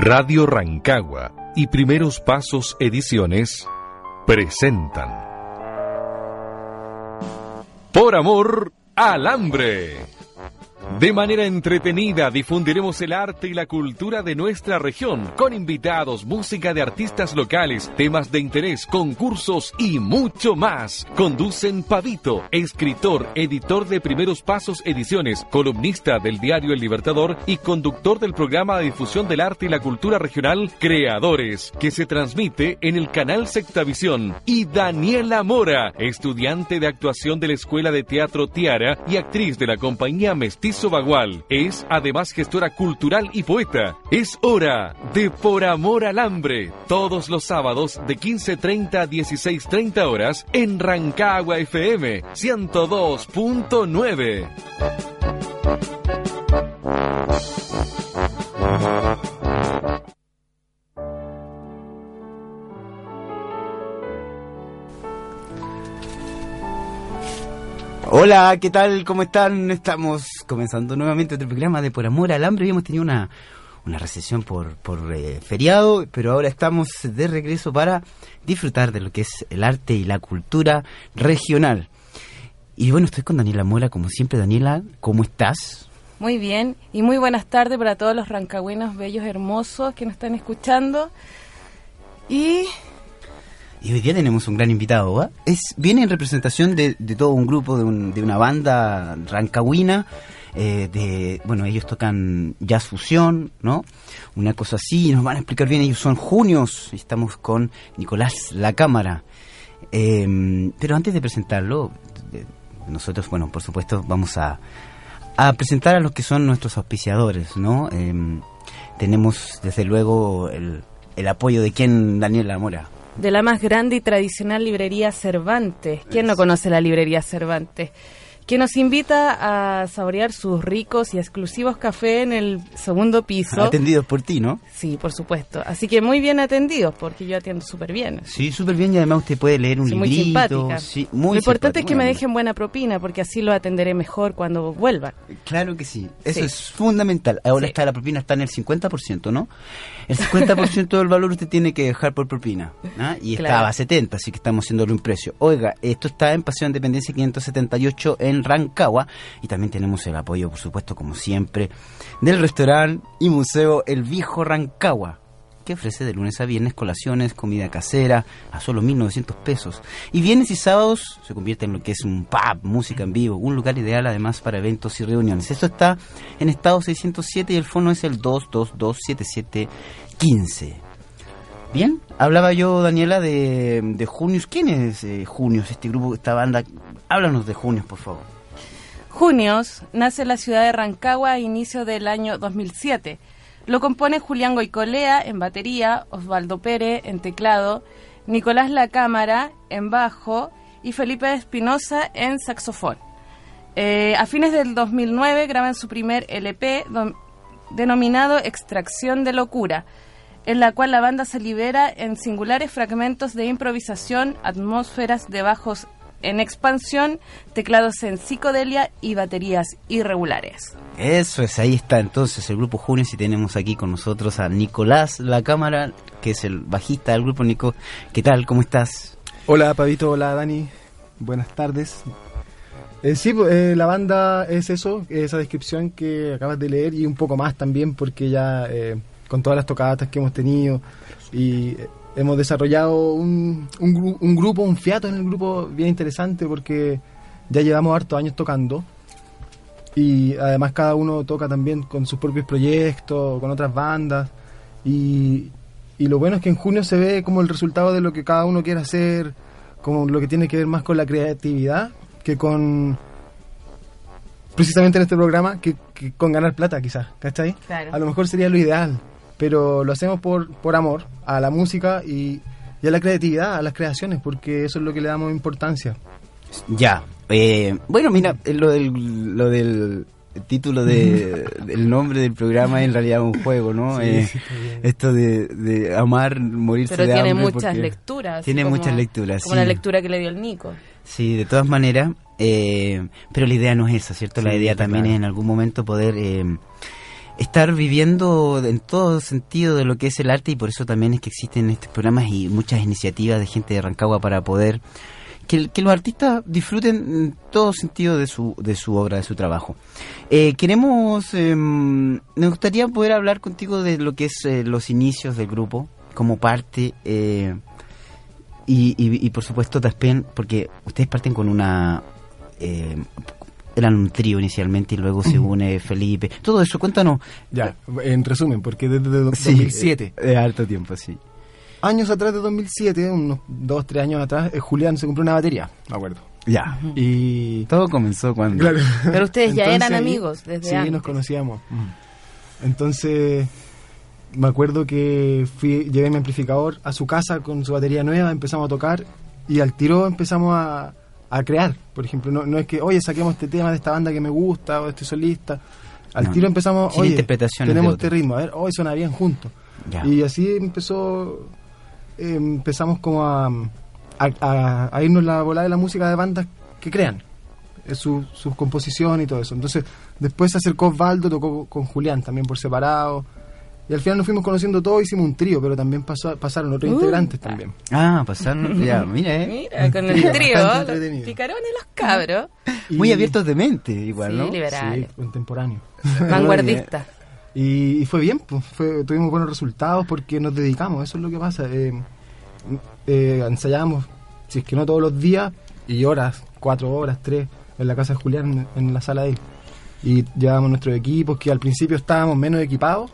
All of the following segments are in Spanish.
Radio Rancagua y Primeros Pasos Ediciones presentan Por Amor al Hambre. De manera entretenida difundiremos el arte y la cultura de nuestra región con invitados, música de artistas locales, temas de interés, concursos y mucho más. Conducen Pavito, escritor, editor de Primeros Pasos Ediciones, columnista del diario El Libertador y conductor del programa de difusión del arte y la cultura regional Creadores, que se transmite en el canal Sectavisión. Y Daniela Mora, estudiante de actuación de la Escuela de Teatro Tiara y actriz de la compañía Mestizo Bagual. Es además gestora cultural y poeta. Es hora de Por Amor al Hambre, todos los sábados de 15.30 a 16.30 horas en Rancagua FM 102.9. Hola, ¿qué tal? ¿Cómo están? Estamos comenzando nuevamente otro programa de Por Amor al Hambre. Habíamos tenido una, una recesión por, por eh, feriado, pero ahora estamos de regreso para disfrutar de lo que es el arte y la cultura regional. Y bueno, estoy con Daniela Mora, como siempre. Daniela, ¿cómo estás? Muy bien, y muy buenas tardes para todos los rancagüenos bellos, hermosos que nos están escuchando. Y Y hoy día tenemos un gran invitado, ¿va? Es, viene en representación de, de todo un grupo, de, un- de una banda rancagüina, eh, de, bueno, ellos tocan jazz fusión, ¿no? Una cosa así, nos van a explicar bien, ellos son junios, y estamos con Nicolás La Cámara. Eh, pero antes de presentarlo, nosotros, bueno, por supuesto, vamos a, a presentar a los que son nuestros auspiciadores, ¿no? Eh, tenemos, desde luego, el, el apoyo de quién, Daniela Mora. de la más grande y tradicional librería Cervantes. ¿Quién no conoce la librería Cervantes? Que nos invita a saborear sus ricos y exclusivos cafés en el segundo piso. Atendidos por ti, ¿no? Sí, por supuesto. Así que muy bien atendidos, porque yo atiendo súper bien. Sí, súper bien y además usted puede leer un muy librito. simpática. Sí, muy Lo importante es que me dejen buena propina, porque así lo atenderé mejor cuando vuelvan. Claro que sí, eso Sí. es fundamental. Ahora Sí. está la propina está en el 50%, ¿no? El 50% del valor usted tiene que dejar por propina. ¿ah? Y Claro. estaba a 70, así que estamos haciéndole un precio. Oiga, esto está en Paseo Independencia 578 en Rancagua y también tenemos el apoyo, por supuesto, como siempre, del restaurante y museo El Viejo Rancagua que ofrece de lunes a viernes colaciones, comida casera, a solo 1.900 pesos. Y viernes y sábados se convierte en lo que es un pub, música en vivo, un lugar ideal además para eventos y reuniones. Esto está en estado 607 y el fono es el 2227715. Bien, hablaba yo, Daniela, de, de Junius. ¿Quién es eh, Junius, este grupo, esta banda? Háblanos de Junius, por favor. Junios nace en la ciudad de Rancagua a inicio del año 2007. Lo compone Julián Goicolea en batería, Osvaldo Pérez en teclado, Nicolás La Cámara en bajo y Felipe Espinosa en saxofón. Eh, a fines del 2009 graban su primer LP denominado Extracción de Locura, en la cual la banda se libera en singulares fragmentos de improvisación, atmósferas de bajos en expansión, teclados en psicodelia y baterías irregulares. Eso es, ahí está entonces el grupo Junius y tenemos aquí con nosotros a Nicolás La Cámara, que es el bajista del grupo. Nico, ¿qué tal? ¿Cómo estás? Hola Pavito, hola Dani, buenas tardes. Eh, sí, pues, eh, la banda es eso, esa descripción que acabas de leer y un poco más también porque ya eh, con todas las tocadas que hemos tenido y eh, hemos desarrollado un, un, gru- un grupo, un fiato en el grupo bien interesante porque ya llevamos hartos años tocando y además cada uno toca también con sus propios proyectos, con otras bandas y, y lo bueno es que en junio se ve como el resultado de lo que cada uno quiere hacer, como lo que tiene que ver más con la creatividad que con precisamente en este programa que, que con ganar plata quizás, ¿cachai? Claro. A lo mejor sería lo ideal, pero lo hacemos por, por amor a la música y, y a la creatividad, a las creaciones, porque eso es lo que le damos importancia. Ya. eh, bueno, mira, eh, lo del, lo del título de, del nombre del programa es en realidad un juego, ¿no? Sí, Eh, sí, esto de, de amar, morirse Pero de tiene hambre muchas porque- lecturas. Tiene como- muchas lecturas, Como sí. la lectura que le dio el Nico. Sí, de todas maneras, eh, pero la idea no es esa, ¿cierto? la idea también claro. es en algún momento poder eh, estar viviendo en todo sentido de lo que es el arte y por eso también es que existen estos programas y muchas iniciativas de gente de Rancagua para poder que, los artistas disfruten en todo sentido de su, de su obra, de su trabajo. Eh, queremos, eh, me gustaría poder hablar contigo de lo que es eh, los inicios del grupo como parte... Eh, y, y, por supuesto también, porque ustedes parten con una... eh, eran un trío inicialmente y luego se une Felipe. Todo eso, cuéntanos. Ya, en resumen, porque desde do- Sí, 2007, De harto tiempo, sí. años atrás de 2007, unos dos, tres años atrás, eh, Julián se compró una batería, me acuerdo. Ya. Y... Todo comenzó cuando... Claro. Pero ustedes ya Entonces eran amigos desde sí, antes. nos conocíamos. Entonces, me acuerdo que fui, llevé mi amplificador a su casa con su batería nueva, empezamos a tocar y al tiro empezamos a, a crear. Por ejemplo, no, no es que, oye, saquemos este tema de esta banda que me gusta o de este solista. Al No, tiro empezamos, oye, tenemos este ritmo, a ver, hoy suena bien juntos. Ya. Y así empezó, eh, empezamos como a, a, a- a irnos la bola de la música de bandas que crean, eh, su, su composición y todo eso. Entonces, después se acercó Osvaldo, tocó con Julián también por separado. Y al final nos fuimos conociendo todos, hicimos un trío, pero también pasó- pasaron otros Uh. integrantes también. Ah, pasaron... ya, mira, ¿eh? Mira, con el trío, los picarones los cabros. Y- Muy abiertos de mente, igual, Sí, ¿no? liberales. Sí, contemporáneo. Vanguardistas. Y, y fue bien, pues, fue- tuvimos buenos resultados porque nos dedicamos, eso es lo que pasa. Eh, eh, ensayábamos, si es que no todos los días, y horas, cuatro horas, tres, en la casa de Julián, en la sala de él. Y llevábamos nuestros equipos, que al principio estábamos menos equipados,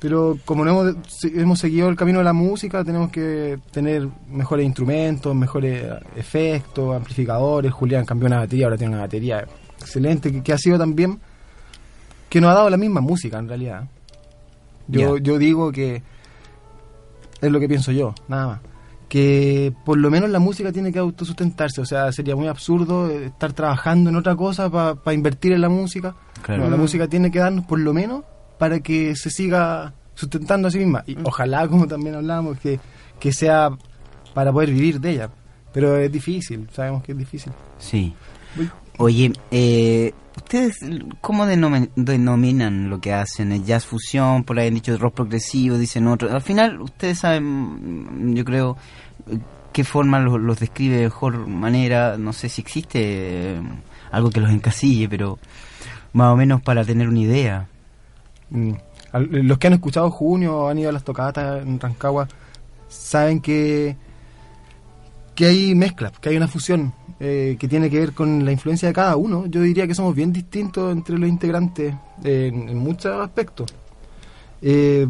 pero como no hemos, hemos seguido el camino de la música, tenemos que tener mejores instrumentos, mejores efectos, amplificadores. Julián cambió una batería, ahora tiene una batería excelente, que, que ha sido también que nos ha dado la misma música en realidad. Yo, yo digo que es lo que pienso yo, nada más. Que por lo menos la música tiene que autosustentarse, o sea, sería muy absurdo eh, estar trabajando en otra cosa para invertir en la música. Claro. No, la música tiene que darnos por lo menos para que se siga sustentando a sí misma. Y ojalá, como también hablábamos, que, que sea para poder vivir de ella. Pero es difícil, sabemos que es difícil. Sí. Oye, eh, ¿ustedes cómo denominan lo que hacen? ¿Es jazz fusión? Por ahí han dicho rock progresivo, dicen otro. Al final, ustedes saben, mm, yo creo, qué forma los, los describe de mejor manera. No sé si existe eh, algo que los encasille, pero más o menos para tener una idea. Mm. Los que han escuchado Junio o han ido a las tocatas en Rancagua saben que, que hay mezcla, que hay una fusión eh, que tiene que ver con la influencia de cada uno. Yo diría que somos bien distintos entre los integrantes en, muchos aspectos. Eh,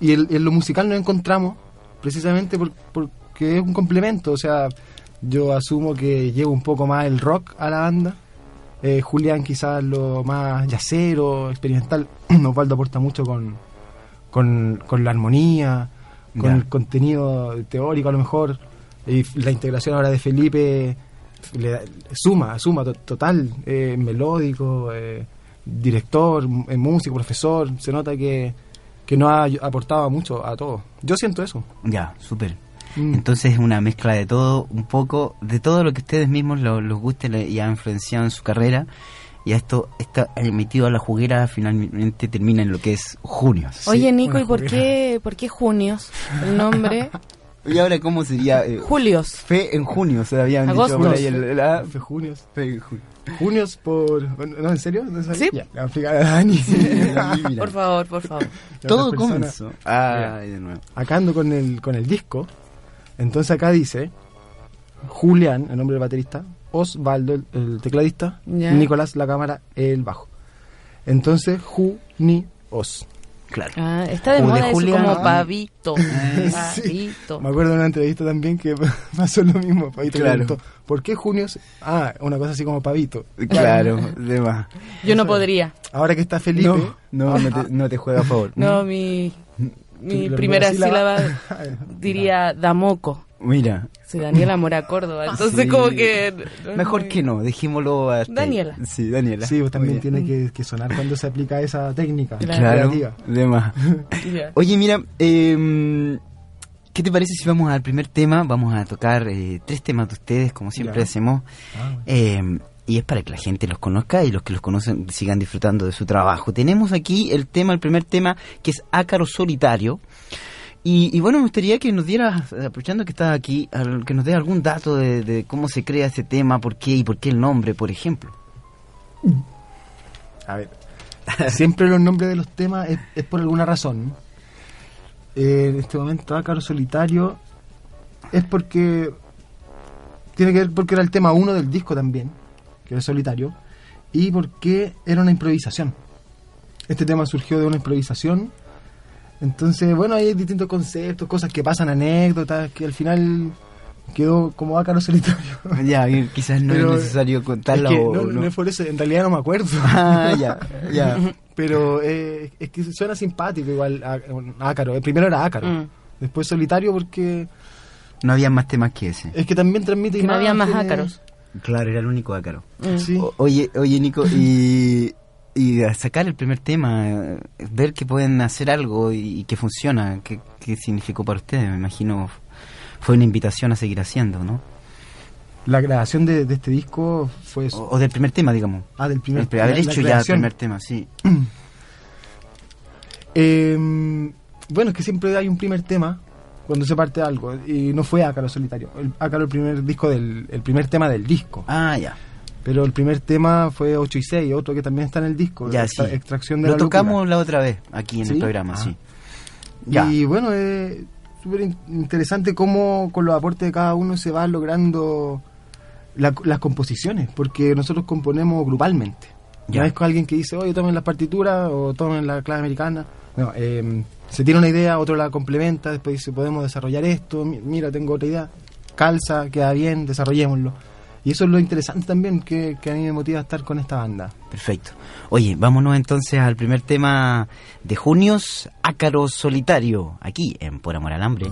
y en lo musical nos encontramos precisamente por- porque es un complemento. O sea, yo asumo que llevo un poco más el rock a la banda. Eh, Julián quizás lo más yacero, experimental. Osvaldo aporta mucho con, con, con la armonía, con Ya. el contenido teórico a lo mejor. Y la integración ahora de Felipe le da- suma, suma to- total, eh, melódico, eh, director, eh, músico, profesor. Se nota que, que nos ha aportado mucho a todos. Yo siento eso. Ya, súper. Mm. Entonces es una mezcla de todo, un poco, de todo lo que ustedes mismos lo- les guste y ha influenciado en su carrera. Y a esto está emitido a la juguera, finalmente termina en lo que es junio. Oye, Nico, ¿y por qué, por qué Junios? El nombre. ¿Y ahora cómo sería? eh, Julios. fe en junio, se habían dicho Agostos. por ahí. El, el- ah, Fue Junios. fe en junio. Junios por... ¿No, en serio? ¿No? Sí. Ya, voy a Dani. Por favor, por favor. La Todo comenzó. De nuevo. acá ando con el, con el disco. Entonces acá dice Julián, el nombre del baterista, Osvaldo, el, el tecladista. Nicolás, la cámara, el bajo. Entonces, Ju, Ni, Os. Claro. Ah, está de de moda eso Julián. como Ah. pavito. Sí. Pavito. Me acuerdo de una entrevista también que pasó lo mismo. Pavito Claro. preguntó, ¿por qué junio? se- Ah, una cosa así como pavito. Claro, de más. Yo no podría. Ahora que está Felipe. No, no, no te, no te juega a favor. No, mi, mi primera sílaba- sílaba diría Damoco. Mira, Sí, Daniela Mora Córdoba. Entonces, Sí. como que. mejor que no, dejémoslo hasta ahí. Daniela. Sí, Daniela. Sí, pues también tiene que, que sonar cuando se aplica esa técnica Claro, de más. Ya. Oye, mira, eh, ¿qué te parece si vamos al primer tema? Vamos a tocar eh, tres temas de ustedes, como siempre Ya. hacemos. Ah, bueno. Eh, y es para que la gente los conozca y los que los conocen sigan disfrutando de su trabajo. Tenemos aquí el tema, el primer tema, que es Ácaro Solitario. Y, bueno, me gustaría que nos dieras, aprovechando que estás aquí, que nos dé algún dato de, de cómo se crea ese tema, por qué y por qué el nombre, por ejemplo. A ver, siempre los nombres de los temas es, por alguna razón. En este momento, Ácaro Solitario es porque. Tiene que ver porque era el tema uno del disco también, que era Solitario, y porque era una improvisación. Este tema surgió de una improvisación. Entonces, bueno, hay distintos conceptos, cosas que pasan, anécdotas, que al final quedó como Ácaro Solitario. ya, quizás no Pero es necesario contarla Es que o no, no. no es por eso, en realidad no me acuerdo. Ah, ya, ya. Pero eh, es que suena simpático igual á- Ácaro. El primero era Ácaro. Mm. Después Solitario porque No había más temas que ese. es que también transmite Que no había más ácaros. Claro, era el único Ácaro. Mm. Sí. O- Oye, oye Nico, y, y sacar el primer tema, ver que pueden hacer algo y, y que funciona, ¿qué, qué significó para ustedes? Me imagino fue una invitación a seguir haciendo, ¿no? La grabación de, de este disco fue eso. O, o del primer tema, digamos. ah, del primer El- haber la- la hecho ya el primer tema, sí. Eh, bueno, es que siempre hay un primer tema cuando se parte algo. Y no fue Ácaro Solitario. El, Ácaro el primer disco del el primer tema del disco. Ah, ya. Pero el primer tema fue 8 y 6, otro que también está en el disco. Ya, sí. Extracción de Lo la locura. tocamos la otra vez aquí en el programa, Ah. sí. Ya. Y bueno, es súper in- interesante cómo con los aportes de cada uno se va logrando la- las composiciones, porque nosotros componemos grupalmente. Ya. No es con alguien que dice, oye, tomen las partituras o tomen la clave americana. No, eh, se tiene una idea, otro la complementa, después dice, podemos desarrollar esto, mi- mira, tengo otra idea, calza, queda bien, desarrollémoslo. Y eso es lo interesante también que, que a mí me motiva a estar con esta banda. Perfecto. Oye, vámonos entonces al primer tema de Junios, Ácaro Solitario, aquí en Por Amor al Hambre.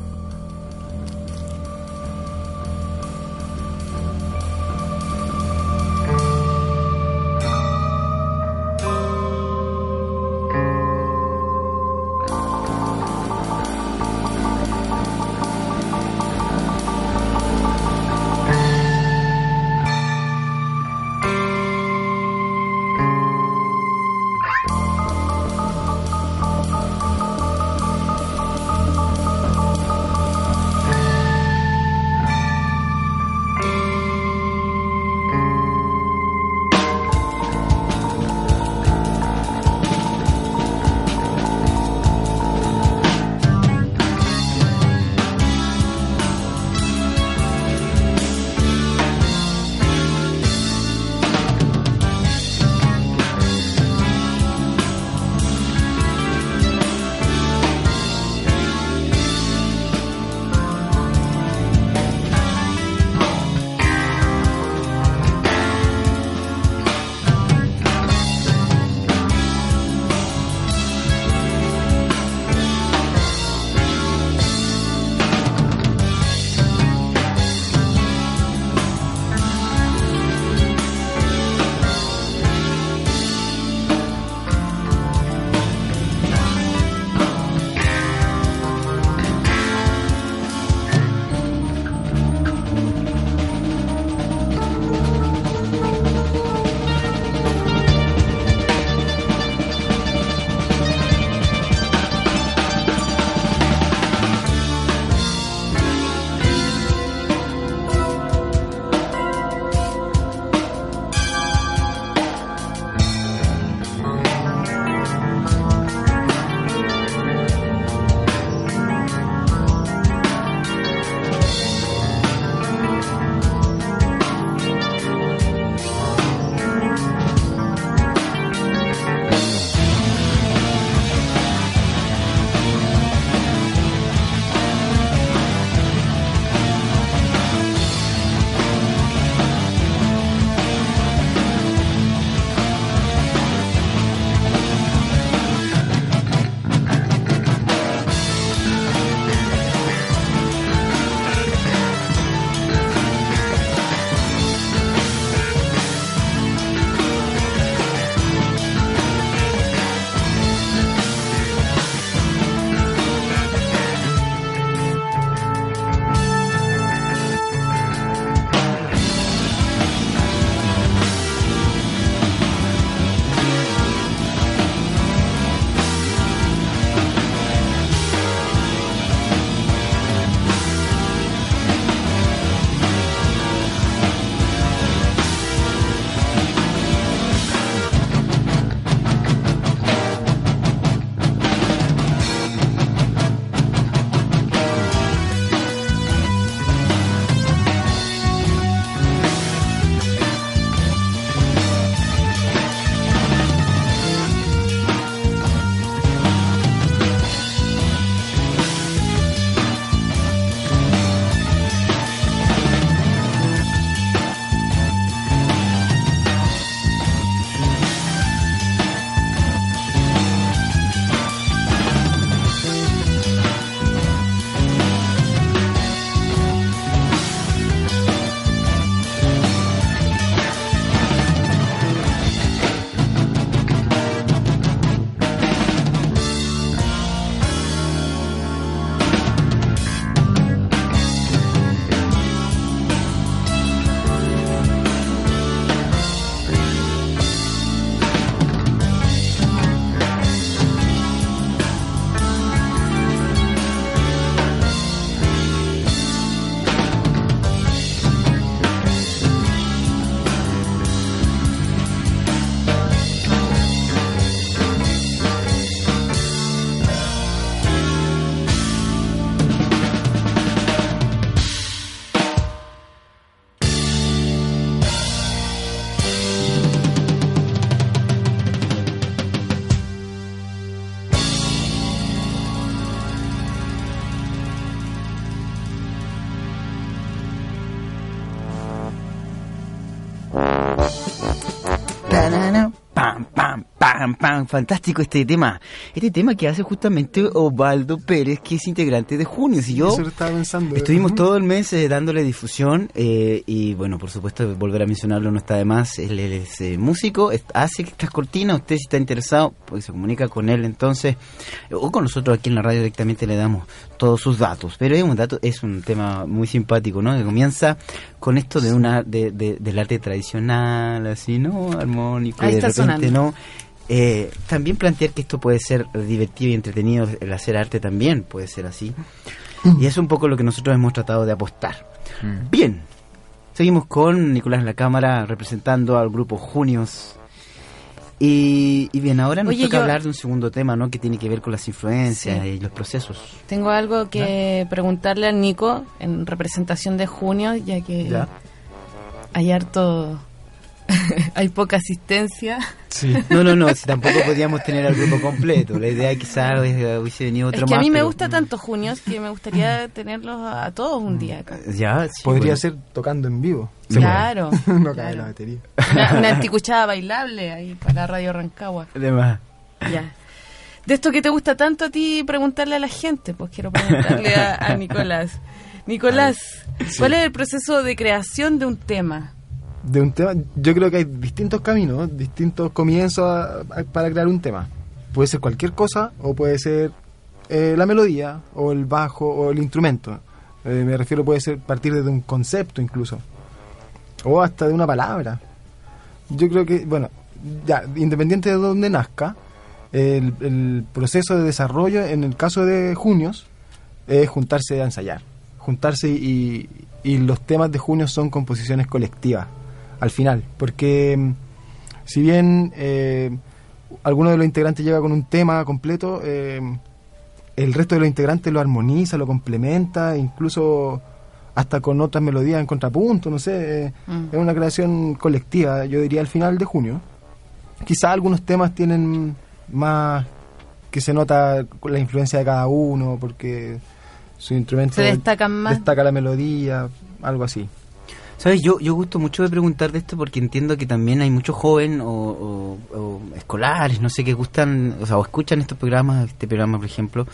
Pam. Fantástico este tema. Este tema que hace justamente Osvaldo Pérez, que es integrante de Junio. Si yo estaba pensando. Estuvimos todo el mes eh, dándole difusión eh, y bueno, por supuesto, volver a mencionarlo no está de más. Él, él es eh, músico, es- hace estas cortinas, usted si está interesado, pues se comunica con él entonces, o con nosotros aquí en la radio directamente le damos todos sus datos. Pero es un dato, es un tema muy simpático, ¿no? Que comienza con esto de una de, de- del arte tradicional, así, ¿no? Armónico, Ahí y de repente, sonando. ¿no? Eh, también plantear que esto puede ser divertido y entretenido, el hacer arte también puede ser así. Y es un poco lo que nosotros hemos tratado de apostar. Bien, seguimos con Nicolás en la cámara representando al grupo Junios. Y, y bien, ahora nos Oye, toca yo- hablar de un segundo tema, ¿no? Que tiene que ver con las influencias Sí. y los procesos. Tengo algo que preguntarle al Nico en representación de junio, ya que Ya. hay harto. hay poca asistencia. Sí. No, no, no, si tampoco podíamos tener al grupo completo. La idea quizás hubiese venido otro es que a mí me pero- gusta tanto junios que me gustaría tenerlos a todos un día acá. Ya, sí, Podría bueno. ser tocando en vivo. Claro. no cae claro. la batería. Una, una anticuchada bailable ahí para Radio Rancagua. Además, Ya. De esto que te gusta tanto a ti preguntarle a la gente, pues quiero preguntarle a, a Nicolás. Nicolás, ¿cuál es el proceso de creación de un tema? De un tema, yo creo que hay distintos caminos, distintos comienzos para crear un tema. Puede ser cualquier cosa o puede ser eh, la melodía o el bajo o el instrumento. Eh, me refiero puede ser partir de un concepto incluso o hasta de una palabra. Yo creo que, bueno, ya, independiente de dónde nazca, el, el proceso de desarrollo, en el caso de Junios, es juntarse a ensayar. Juntarse y, y los temas de Junios son composiciones colectivas, al final. Porque mm, si bien eh, alguno de los integrantes llega con un tema completo, eh, el resto de los integrantes lo armoniza, lo complementa, incluso hasta con otras melodías en contrapunto, no sé, eh, Mm. es una creación colectiva, yo diría al final de junio. Quizá algunos temas tienen más que se nota la influencia de cada uno, porque su instrumento Se destacan más. destaca la melodía, algo así. ¿Sabes? Yo, yo gusto mucho de preguntar de esto porque entiendo que también hay muchos jóvenes o, o- escolares, no sé, que gustan, o sea, o escuchan estos programas, este programa, por ejemplo,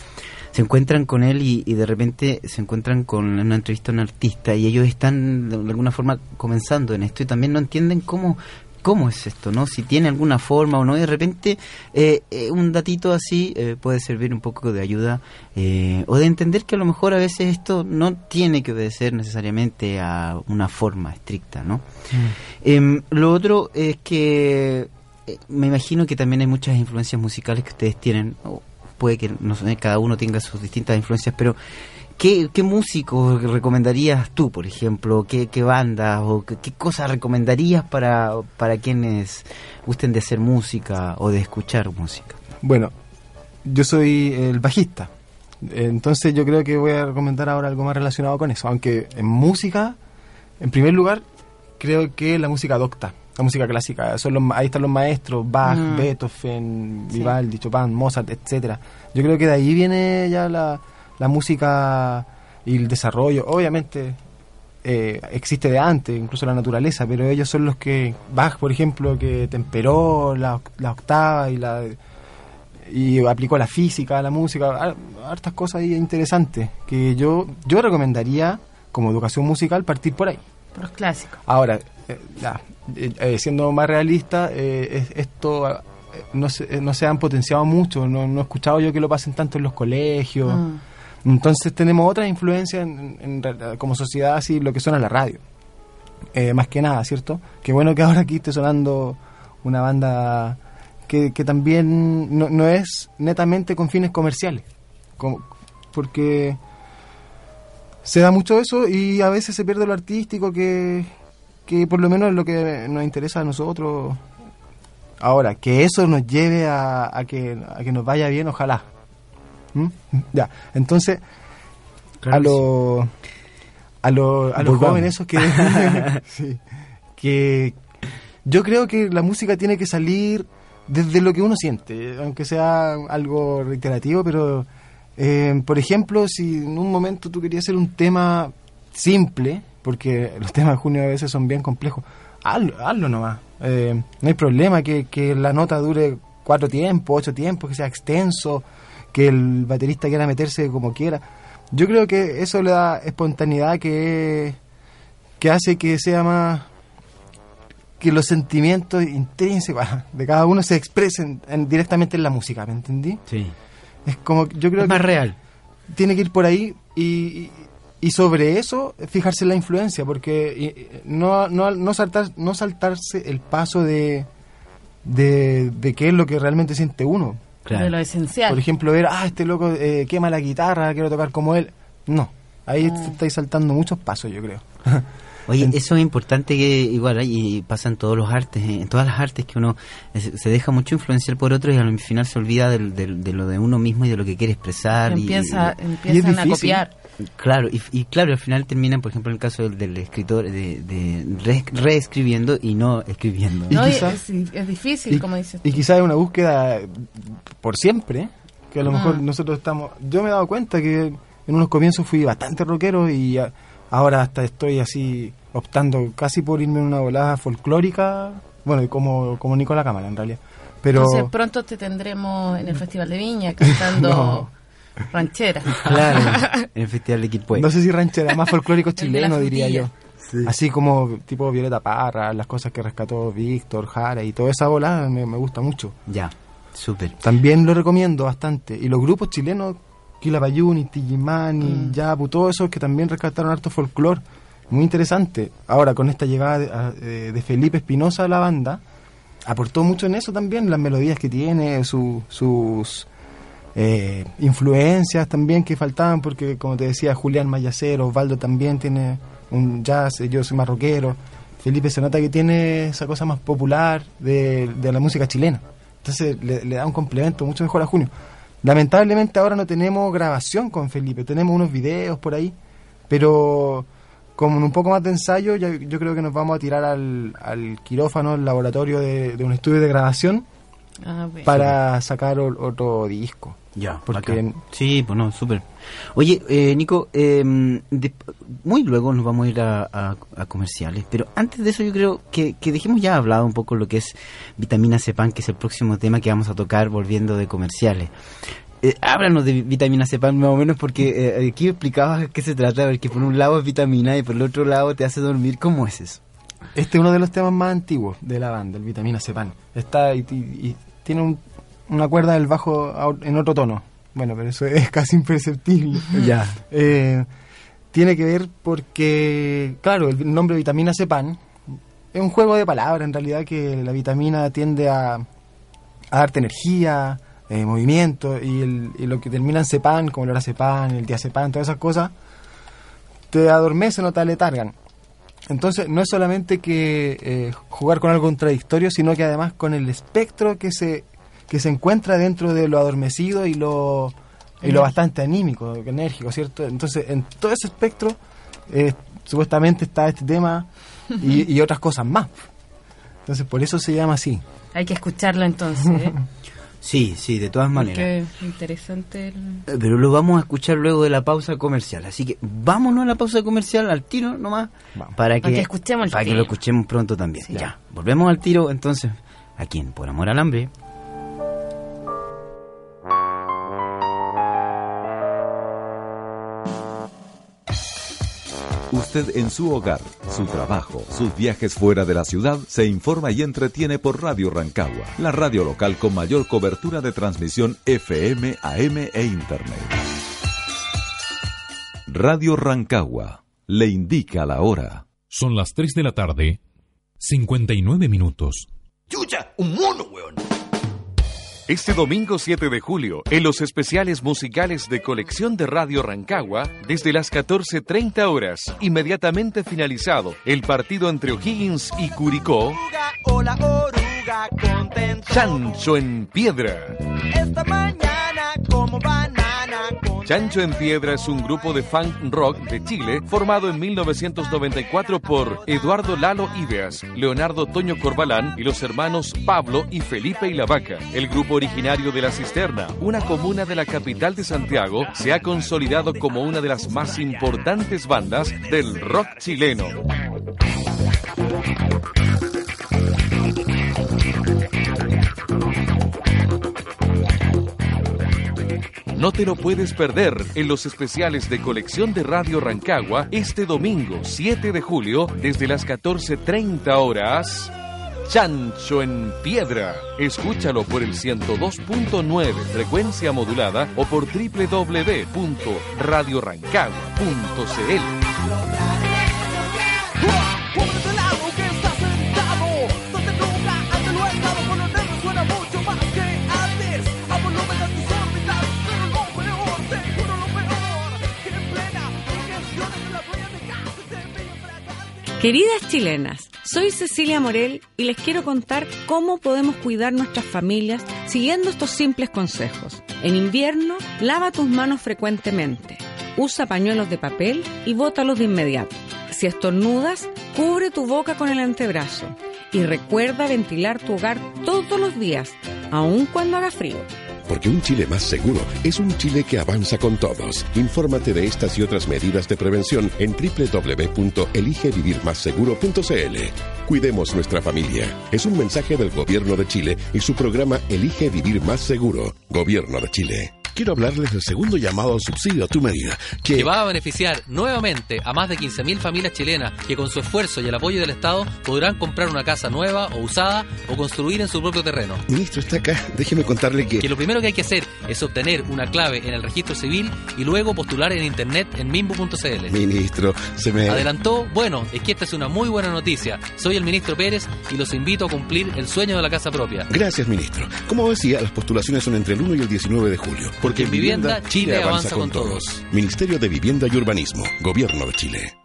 se encuentran con él y, y de repente se encuentran con una entrevista a un artista y ellos están de alguna forma comenzando en esto y también no entienden cómo cómo es esto, ¿no? Si tiene alguna forma o no, y de repente eh, eh, un datito así eh, puede servir un poco de ayuda eh, o de entender que a lo mejor a veces esto no tiene que obedecer necesariamente a una forma estricta, ¿no? Em, lo otro es que eh, me imagino que también hay muchas influencias musicales que ustedes tienen, o puede que no sé, cada uno tenga sus distintas influencias, pero ¿qué, qué músicos recomendarías tú, por ejemplo? ¿Qué, qué bandas o qué, qué cosas recomendarías para, para quienes gusten de hacer música o de escuchar música? Bueno, yo soy el bajista, entonces yo creo que voy a recomendar ahora algo más relacionado con eso, aunque en música, en primer lugar, creo que la música docta, la música clásica, son los, ahí están los maestros, Bach, Mm. Beethoven, Sí. Vivaldi, Chopin, Mozart, etcétera. Yo creo que de ahí viene ya la, la música y el desarrollo, obviamente eh, existe de antes, incluso la naturaleza, pero ellos son los que, Bach, por ejemplo, que temperó la, oc- la octava y la y aplicó la física a la música, har- hartas cosas ahí interesantes que yo yo recomendaría como educación musical partir por ahí. Por los clásicos. Ahora, eh, eh, siendo más realista, eh, es- esto no se, no se han potenciado mucho, no, no he escuchado yo que lo pasen tanto en los colegios. Mm. Entonces tenemos otras influencias en, como sociedad, así lo que suena en la radio. Eh, más que nada, ¿cierto? Qué bueno que ahora aquí esté sonando una banda que, que también no, no es netamente con fines comerciales. Como- porque se da mucho eso y a veces se pierde lo artístico que, que por lo menos es lo que nos interesa a nosotros. Ahora, que eso nos lleve a, a que, a que nos vaya bien, ojalá. ¿Mm? Ya, entonces, a los a, lo- a los jóvenes esos que, sí, que yo creo que la música tiene que salir desde lo que uno siente, aunque sea algo reiterativo, pero eh, por ejemplo, si en un momento tú querías hacer un tema simple, porque los temas de junio a veces son bien complejos, hazlo, hazlo nomás. Eh, no hay problema que, que la nota dure cuatro tiempos, ocho tiempos, que sea extenso, que el baterista quiera meterse como quiera. Yo creo que eso le da espontaneidad que, que hace que sea más que los sentimientos intrínsecos de cada uno se expresen en- directamente en la música, ¿me entendí? Sí. Es como, yo creo Es que más real. tiene que ir por ahí y, y- sobre eso fijarse en la influencia, porque no, no, no, saltar, no saltarse el paso de, de, de qué es lo que realmente siente uno. Claro. De lo esencial. Por ejemplo, ver, ah, este loco eh, quema la guitarra, quiero tocar como él. No, ahí Ah. estáis saltando muchos pasos, yo creo. Oye, eso es importante que igual hay, y pasa en todos los artes, en todas las artes que uno se deja mucho influenciar por otros y al final se olvida del- del- de lo de uno mismo y de lo que quiere expresar. y- Empieza, y- empiezan a difícil. copiar. Claro, y, y claro, al final terminan, por ejemplo, en el caso del, del escritor, de, de re- reescribiendo y no escribiendo. Y No, y quizá- es, es difícil, y, como dices. y quizás es una búsqueda por siempre, que a lo Ah. mejor nosotros estamos... Yo me he dado cuenta que en unos comienzos fui bastante rockero y a- ahora hasta estoy así optando casi por irme en una volada folclórica, bueno, como, como Nicola Cámara en realidad. Pero Entonces pronto te tendremos en el Festival de Viña cantando No. Rancheras. Claro, en el Festival de Quilpué. no sé si ranchera, más folclórico chileno diría yo. frutilla. Así como tipo Violeta Parra, las cosas que rescató Víctor, Jara y toda esa volada me, me gusta mucho. Ya, súper. También lo recomiendo bastante. Y los grupos chilenos, Quilapayún, Tijimani, Mm. Yapu, todos esos que también rescataron harto folclore. Muy interesante. Ahora, con esta llegada de, a- eh, de Felipe Espinosa a la banda, aportó mucho en eso también, las melodías que tiene, su- sus eh, influencias también que faltaban, porque como te decía, Julián Mayacero, Osvaldo también tiene un jazz, yo soy más rockero. Felipe se nota que tiene esa cosa más popular de, de la música chilena. Entonces le, da un complemento mucho mejor a Junio. Lamentablemente ahora no tenemos grabación con Felipe, tenemos unos videos por ahí, pero con un poco más de ensayo ya- yo creo que nos vamos a tirar al, al quirófano, al laboratorio de, de un estudio de grabación Ah, bueno. para sacar o- otro disco. Ya, Porque- bacán. Sí, pues no, súper. Oye, eh, Nico, eh, de- muy luego nos vamos a ir a, a- a comerciales, pero antes de eso yo creo que, que dejemos ya hablado un poco lo que es vitamina Cepan, que es el próximo tema que vamos a tocar volviendo de comerciales. Eh, háblanos de vi- vitamina Cepan más o menos porque eh, aquí explicabas qué se trata, porque por un lado es vitamina y por el otro lado te hace dormir. ¿Cómo es eso? Este es uno de los temas más antiguos de la banda, el Vitamina Cepan. Está y, y- y tiene un- una cuerda del bajo en otro tono. Bueno, pero eso es casi imperceptible. Ya. Eh, tiene que ver porque, claro, el nombre vitamina Cepan es un juego de palabras en realidad que la vitamina tiende a, a darte energía, eh, movimiento y, el- y lo que termina en Cepan, como el Cepan, el diazepam, todas esas cosas, te adormecen o te aletargan. Entonces, no es solamente que eh, jugar con algo contradictorio, sino que además con el espectro que se, que se encuentra dentro de lo adormecido y lo, y lo bastante anímico, enérgico, ¿cierto? Entonces, en todo ese espectro, eh, supuestamente está este tema y, y otras cosas más. Entonces, por eso se llama así. Hay que escucharlo entonces. ¿eh? Sí, sí, de todas maneras. Porque interesante. el- Eh, Pero lo vamos a escuchar luego de la pausa comercial. Así que vámonos a la pausa comercial al tiro nomás. Vamos. Para que, Para que escuchemos el para que lo escuchemos pronto también. Sí. Ya, volvemos al tiro entonces. Aquí en Por Amor al Hambre. Usted en su hogar, su trabajo, sus viajes fuera de la ciudad, se informa y entretiene por Radio Rancagua, la radio local con mayor cobertura de transmisión FM, AM e Internet. Radio Rancagua le indica la hora. Son las 3 de la tarde, 59 minutos. ¡Chucha! ¡Un mono, weón! Este domingo 7 de julio, en los especiales musicales de colección de Radio Rancagua, desde las 14.30 horas, inmediatamente finalizado el partido entre O'Higgins y Curicó. Chancho en Piedra. Esta mañana. Con... Chancho en Piedra es un grupo de funk rock de Chile formado en 1994 por Eduardo Lalo Ideas, Leonardo Toño Corbalán y los hermanos Pablo y Felipe y la Vaca. El grupo originario de La Cisterna, una comuna de la capital de Santiago, se ha consolidado como una de las más importantes bandas del rock chileno. No te lo puedes perder en los especiales de colección de Radio Rancagua este domingo 7 de julio desde las 14.30 horas. Chancho en Piedra. Escúchalo por el 102.9 frecuencia modulada o por www.radiorancagua.cl. Queridas chilenas, soy Cecilia Morel y les quiero contar cómo podemos cuidar nuestras familias siguiendo estos simples consejos. En invierno, lava tus manos frecuentemente, usa pañuelos de papel y bótalos de inmediato. Si estornudas, cubre tu boca con el antebrazo y recuerda ventilar tu hogar todos los días, aun cuando haga frío porque un Chile más seguro es un Chile que avanza con todos. Infórmate de estas y otras medidas de prevención en www.eligevivirmasseguro.cl. Cuidemos nuestra familia. Es un mensaje del Gobierno de Chile y su programa Elige Vivir Más Seguro. Gobierno de Chile quiero hablarles del segundo llamado al subsidio a tu medida, que... va a beneficiar nuevamente a más de 15.000 familias chilenas que con su esfuerzo y el apoyo del Estado podrán comprar una casa nueva o usada o construir en su propio terreno. Ministro, está acá. Déjeme contarle que... Que lo primero que hay que hacer es obtener una clave en el registro civil y luego postular en internet en mimbo.cl. Ministro, se me... ¿Adelantó? Bueno, es que esta es una muy buena noticia. Soy el ministro Pérez y los invito a cumplir el sueño de la casa propia. Gracias, ministro. Como decía, las postulaciones son entre el 1 y el 19 de julio. Porque en vivienda, Chile avanza con todos. Ministerio de Vivienda y Urbanismo, Gobierno de Chile.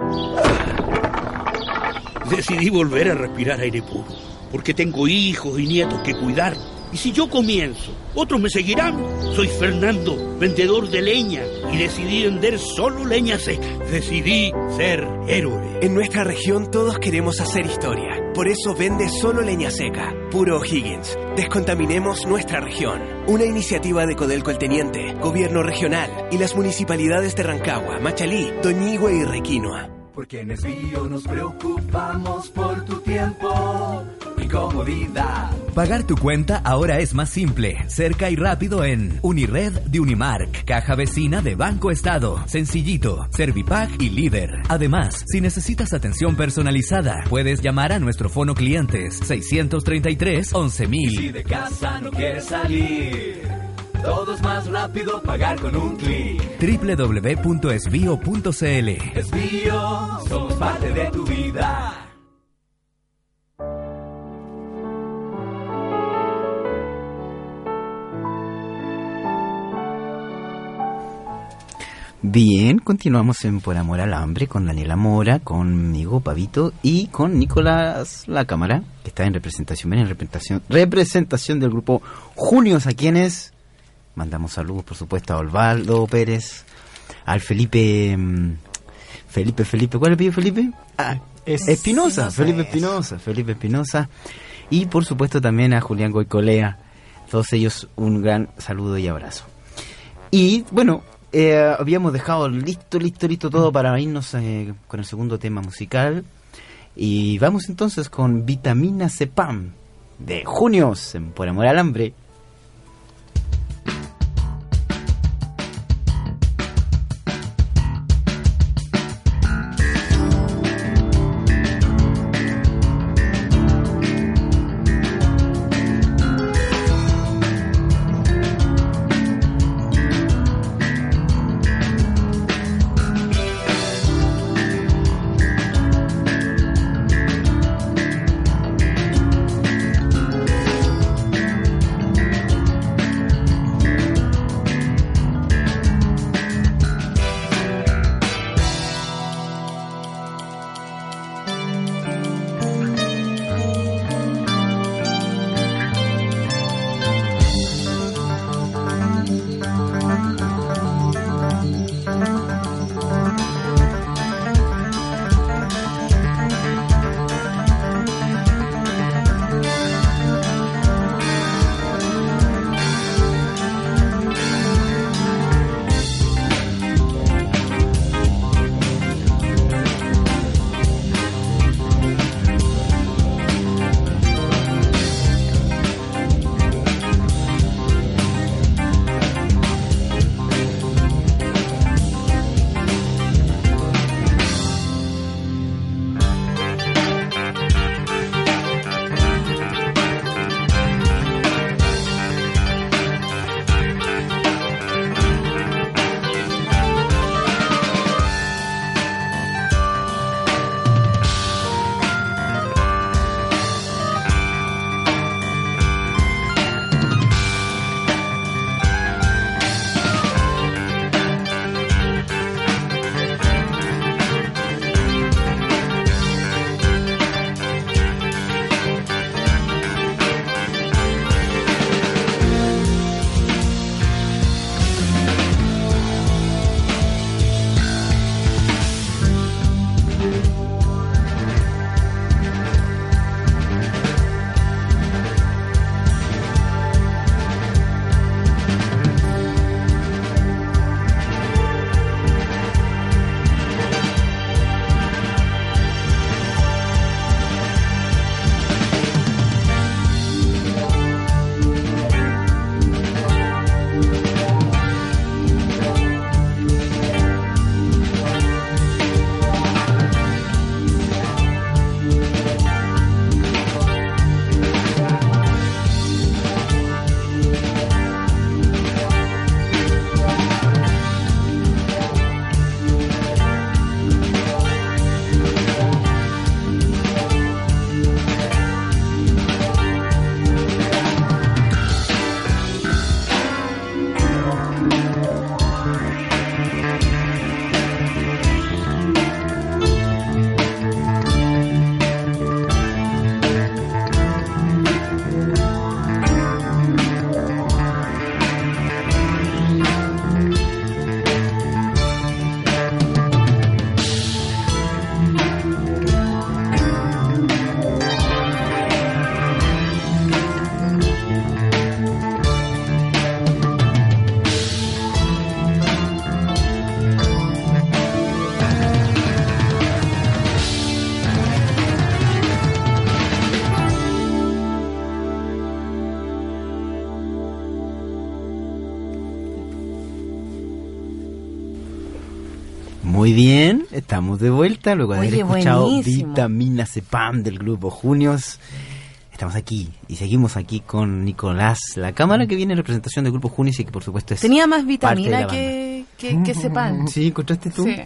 Decidí volver a respirar aire puro, porque tengo hijos y nietos que cuidar. Y si yo comienzo, otros me seguirán. Soy Fernando, vendedor de leña, y decidí vender solo leña seca. Decidí ser héroe. En nuestra región todos queremos hacer historia. Por eso vende solo leña seca, puro Higgins. Descontaminemos nuestra región. Una iniciativa de Codelco el Teniente, Gobierno Regional y las municipalidades de Rancagua, Machalí, Toñigüe y Requinoa. Porque en Esbío nos preocupamos por tu tiempo comodidad. Pagar tu cuenta ahora es más simple, cerca y rápido en Unired de Unimark, caja vecina de Banco Estado, Sencillito, Servipack y Líder. Además, si necesitas atención personalizada, puedes llamar a nuestro fono clientes 633 11000. Si de casa no quieres salir todo es más rápido pagar con un clic. www.esbio.cl Esbio, somos parte de tu vida. Bien, continuamos en Por Amor al Hambre con Daniela Mora, conmigo, Pavito, y con Nicolás La Cámara, que está en representación, en representación, representación del grupo Junios, a quienes Mandamos saludos, por supuesto, a Osvaldo Pérez, al Felipe. Mm, Felipe, Felipe, ¿cuál es el Felipe? Ah, Espinosa, Felipe Espinosa, Felipe Espinosa. Y por supuesto también a Julián Goicolea. Todos ellos un gran saludo y abrazo. Y bueno, eh, habíamos dejado listo, listo, listo todo para irnos eh, con el segundo tema musical. Y vamos entonces con Vitamina Cepam de Junios en Por Amor al Hambre. Muy bien, estamos de vuelta luego de haber escuchado buenísimo. Vitamina Cepam del grupo Junios. Estamos aquí y seguimos aquí con Nicolás, la cámara que viene en representación del grupo Junios y que por supuesto es Tenía más parte de vitamina la que, que, que sepan. Sí, ¿encontraste tú? Sí.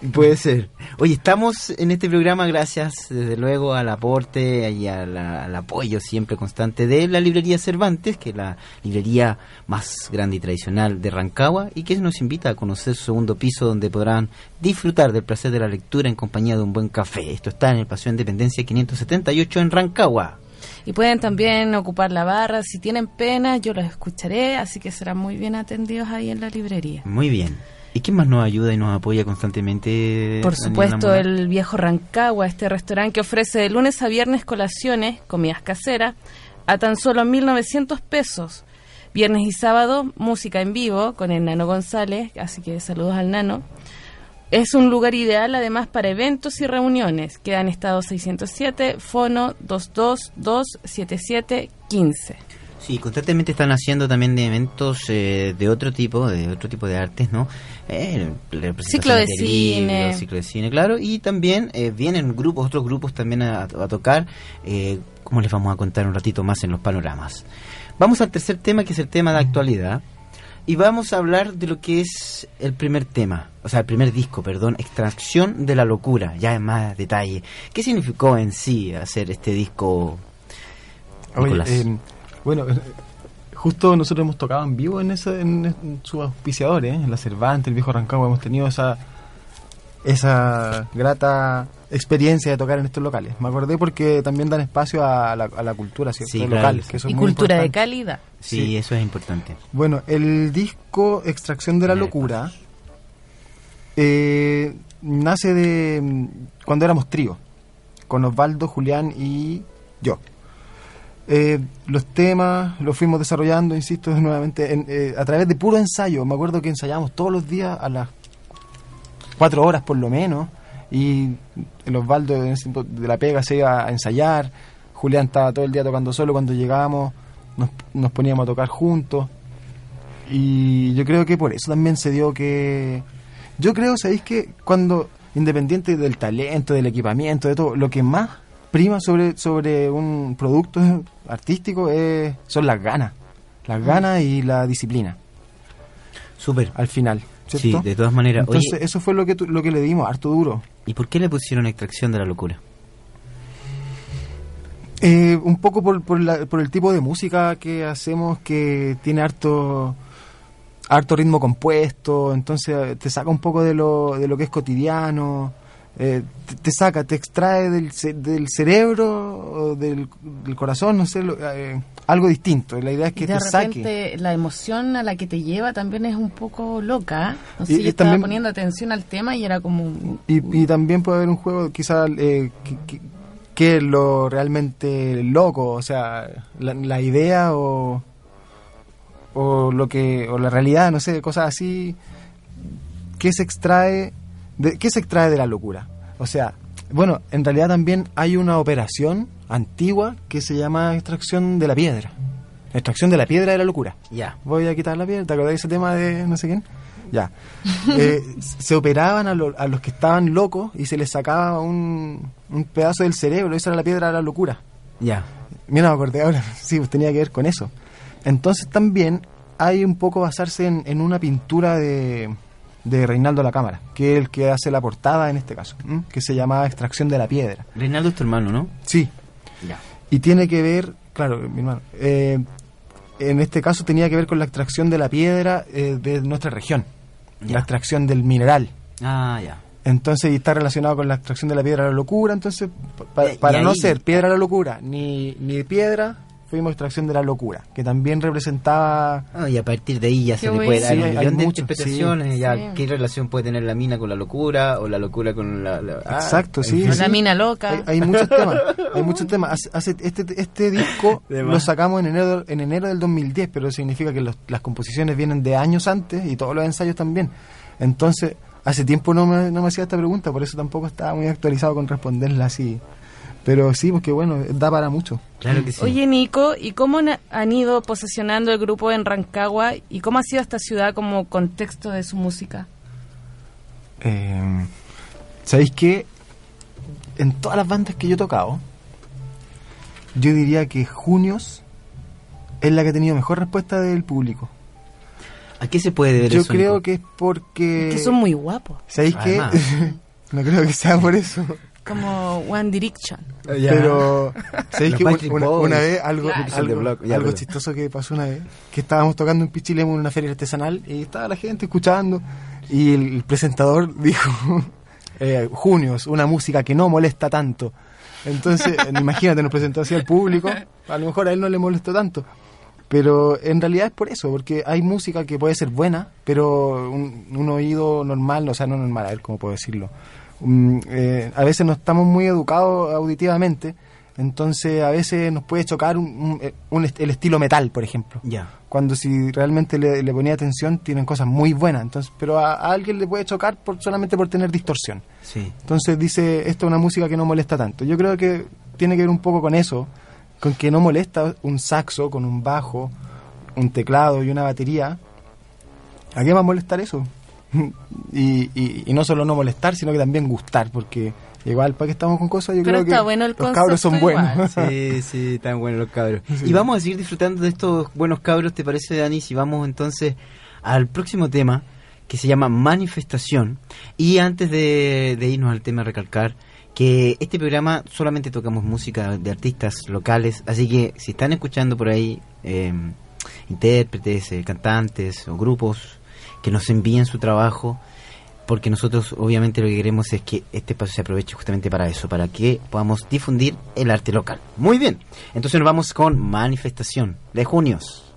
Puede ser. Oye, estamos en este programa gracias, desde luego, al aporte y a la- al apoyo siempre constante de la librería Cervantes, que es la librería más grande y tradicional de Rancagua, y que nos invita a conocer su segundo piso, donde podrán disfrutar del placer de la lectura en compañía de un buen café. Esto está en el Paseo Independencia 578 en Rancagua. Y pueden también ocupar la barra. Si tienen pena, yo los escucharé, así que serán muy bien atendidos ahí en la librería. Muy bien. ¿Y quién más nos ayuda y nos apoya constantemente? Por supuesto, el viejo Rancagua, este restaurante que ofrece de lunes a viernes colaciones, comidas caseras, a tan solo 1.900 pesos. Viernes y sábado, música en vivo con el Nano González, así que saludos al Nano. Es un lugar ideal además para eventos y reuniones. Queda en estado 607, fono 2227715. Sí, constantemente están haciendo también de eventos eh, de otro tipo, de otro tipo de artes, ¿no? Eh, Ciclo de cine. ciclo de cine, claro. Y también eh, vienen grupos, otros grupos también a, a tocar, eh, como les vamos a contar un ratito más en los panoramas. Vamos al tercer tema, que es el tema de actualidad. Y vamos a hablar de lo que es el primer tema, o sea, el primer disco, perdón, Extracción de la Locura, ya en más detalle. ¿Qué significó en sí hacer este disco, Oye, eh, bueno, justo nosotros hemos tocado en vivo en, ese, en, en sus auspiciadores, ¿eh? en la Cervantes, el Viejo Rancagua, hemos tenido esa esa grata experiencia de tocar en estos locales. Me acordé porque también dan espacio a la, a la cultura, ¿cierto? Sí, claro local, que sí. que eso Y es muy cultura de calidad. Sí, eso es importante. Bueno, el disco Extracción de la Locura eh, nace de mm, cuando éramos trío, con Osvaldo, Julián y yo. Eh, los temas los fuimos desarrollando, insisto, nuevamente en- eh, a través de puro ensayo. Me acuerdo que ensayábamos todos los días a las cuatro horas por lo menos y el Osvaldo de la pega se iba a ensayar, Julián estaba todo el día tocando solo, cuando llegábamos nos, nos poníamos a tocar juntos. Y yo creo que por eso también se dio que... Yo creo, ¿sabéis que Cuando, independiente del talento, del equipamiento, de todo, lo que más prima sobre, sobre un producto artístico es, son las ganas. Las ganas y la disciplina. Súper. Al final. Sí, de todas maneras. Entonces, Oye, eso fue lo que, tu- lo que le dimos, harto duro. ¿y por qué le pusieron extracción de la locura? Eh, un poco por, por, la- por el tipo de música que hacemos que tiene harto harto ritmo compuesto, entonces eh, te saca un poco de lo, de lo que es cotidiano, eh, te, te saca, te extrae del, del cerebro o del, del corazón, no sé, lo- eh, algo distinto. La idea es que Y de te saque. repente la emoción a la que te lleva también es un poco loca. Y- yo estaba también- poniendo atención al tema y era como... Y, y también puede haber un juego quizás eh, que, que- lo realmente loco, o sea, la, la idea o, o lo que o la realidad, no sé, cosas así que se extrae de qué se extrae de la locura. O sea, bueno, en realidad también hay una operación antigua que se llama extracción de la piedra. Extracción de la piedra de la locura. Ya. Voy a quitar la piedra, ¿te acordás de ese tema de no sé quién? Ya. Eh, se operaban a, lo- a los que estaban locos y se les sacaba un, un pedazo del cerebro, esa era la piedra de la locura. Ya. Mira, me acordé ahora, sí, pues tenía que ver con eso. Entonces también hay un poco basarse en, en una pintura de, de Reinaldo La Cámara, que es el que hace la portada en este caso, ¿m? que se llama Extracción de la Piedra. Reinaldo es tu hermano, ¿no? Sí. Ya. Y tiene que ver, claro, mi hermano, eh, en este caso tenía que ver con la extracción de la piedra eh, de nuestra región, la extracción del mineral. Ah, ya. Entonces, y está relacionado con la extracción de la piedra de la locura. Entonces, pa- pa- Eh, para no ser piedra de la locura ni, ni piedra, fuimos extracción de la locura, que también representaba. Ah, y a partir de ahí ya Qué se le puede dar Sí, un hay- millón hay de mucho, interpretaciones. sí. Ya, Sí. ¿Qué relación puede tener la mina con la locura o la locura con la. la- ah, Exacto, sí. fin. la mina loca. Hay, hay muchos temas. Hay muchos temas. Hace, hace- este, este disco lo sacamos en enero, en enero del 2010, pero significa que los- las composiciones vienen de años antes y todos los ensayos también. Entonces, hace tiempo no me, no me hacía esta pregunta, por eso tampoco estaba muy actualizado con responderla así. Pero sí, porque bueno, da para mucho. Claro que sí. Oye, Nico, ¿y cómo han ido posesionando el grupo en Rancagua y cómo ha sido esta ciudad como contexto de su música? Eh, ¿Sabéis qué? En todas las bandas que yo he tocado, yo diría que Junios es la que ha tenido mejor respuesta del público. ¿A qué se puede deber Yo eso, creo Nico? que es porque... Que son muy guapos. ¿Sabéis qué? No creo que sea por eso. Como One Direction. Pero, ¿sabéis que una, vez algo, algo, chistoso que pasó una vez? Que estábamos tocando en Pichilemu en una feria artesanal y estaba la gente escuchando y el, el presentador dijo, eh, Junios, una música que no molesta tanto. Entonces, imagínate, nos presentó así al público, a lo mejor a él no le molestó tanto. Pero en realidad es por eso, porque hay música que puede ser buena, pero un, un oído normal, o sea, no normal, a ver cómo puedo decirlo. Mm, eh, a veces no estamos muy educados auditivamente, entonces a veces nos puede chocar un, un- eh, un est- el estilo metal, por ejemplo. Ya. Cuando si realmente le, le ponía atención, tienen cosas muy buenas, entonces pero a, a alguien le puede chocar por, solamente por tener distorsión. Sí. Entonces dice, esto es una música que no molesta tanto. Yo creo que tiene que ver un poco con eso, con que no molesta un saxo con un bajo, un teclado y una batería. ¿A qué va a molestar eso? Y, y- y no solo no molestar, sino que también gustar, porque igual para que estamos con cosas, yo Pero creo que está bueno el los cabros son buenos. Sí, sí, están buenos los cabros. Sí. Y vamos a seguir disfrutando de estos buenos cabros, ¿te parece, Dani? Si vamos entonces al próximo tema, que se llama Manifestación. Y antes de, de irnos al tema, recalcar que este programa solamente tocamos música de artistas locales, así que si están escuchando por ahí eh, intérpretes, eh, cantantes o grupos que nos envíen su trabajo, porque nosotros obviamente lo que queremos es que este espacio se aproveche justamente para eso, para que podamos difundir el arte local. Muy bien, entonces nos vamos con Manifestación de Junios.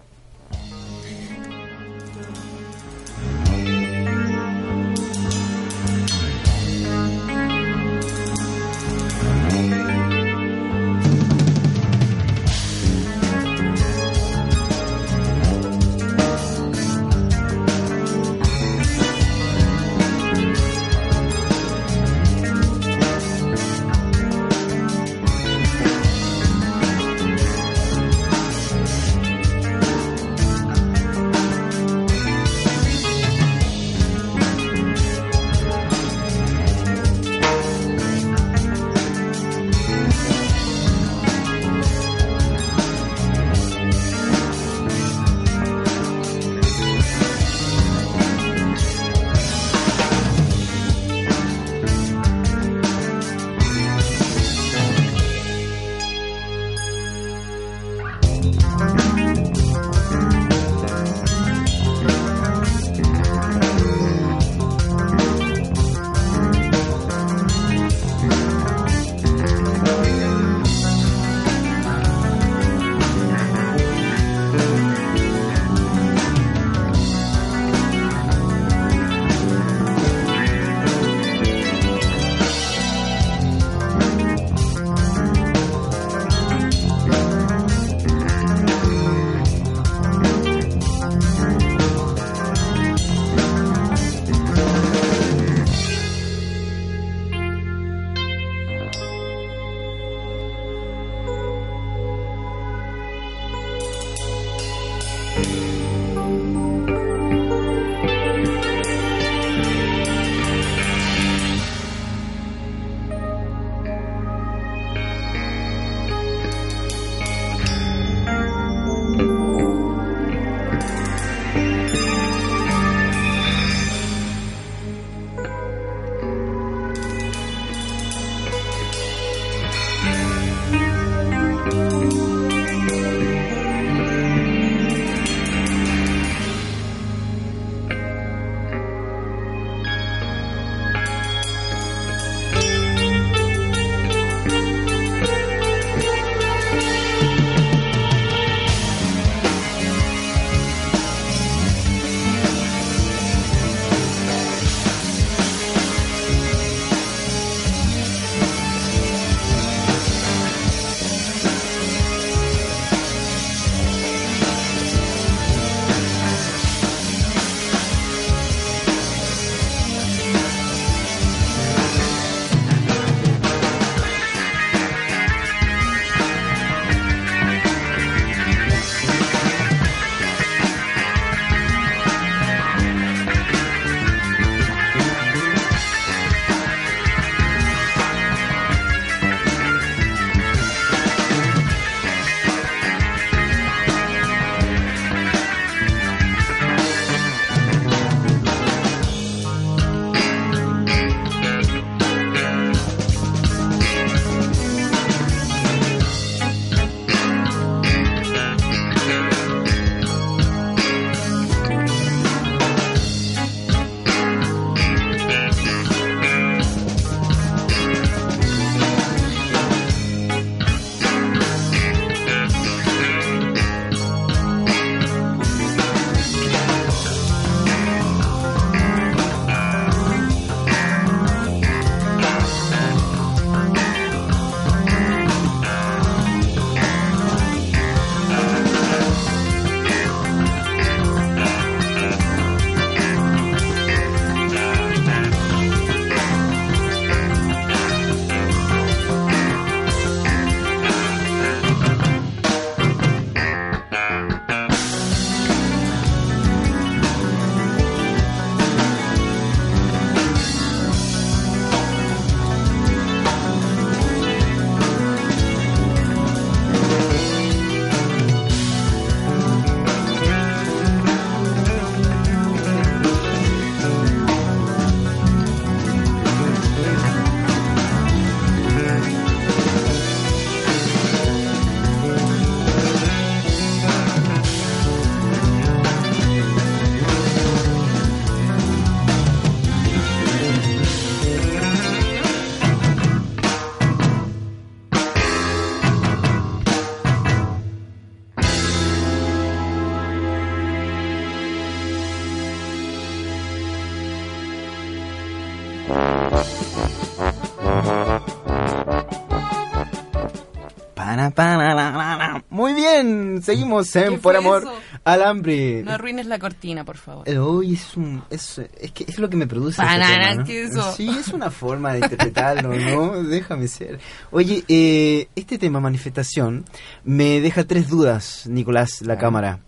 Seguimos en ¿Qué Por Amor eso? al Hambre. No arruines la cortina, por favor. Eh, Uy, es, un, es, es, que es lo que me produce. este Banana, tema, ¿no? ¿qué es eso? Sí, es una forma de interpretarlo, ¿no? Déjame ser. Oye, eh, este tema, manifestación, me deja tres dudas, Nicolás, la cámara.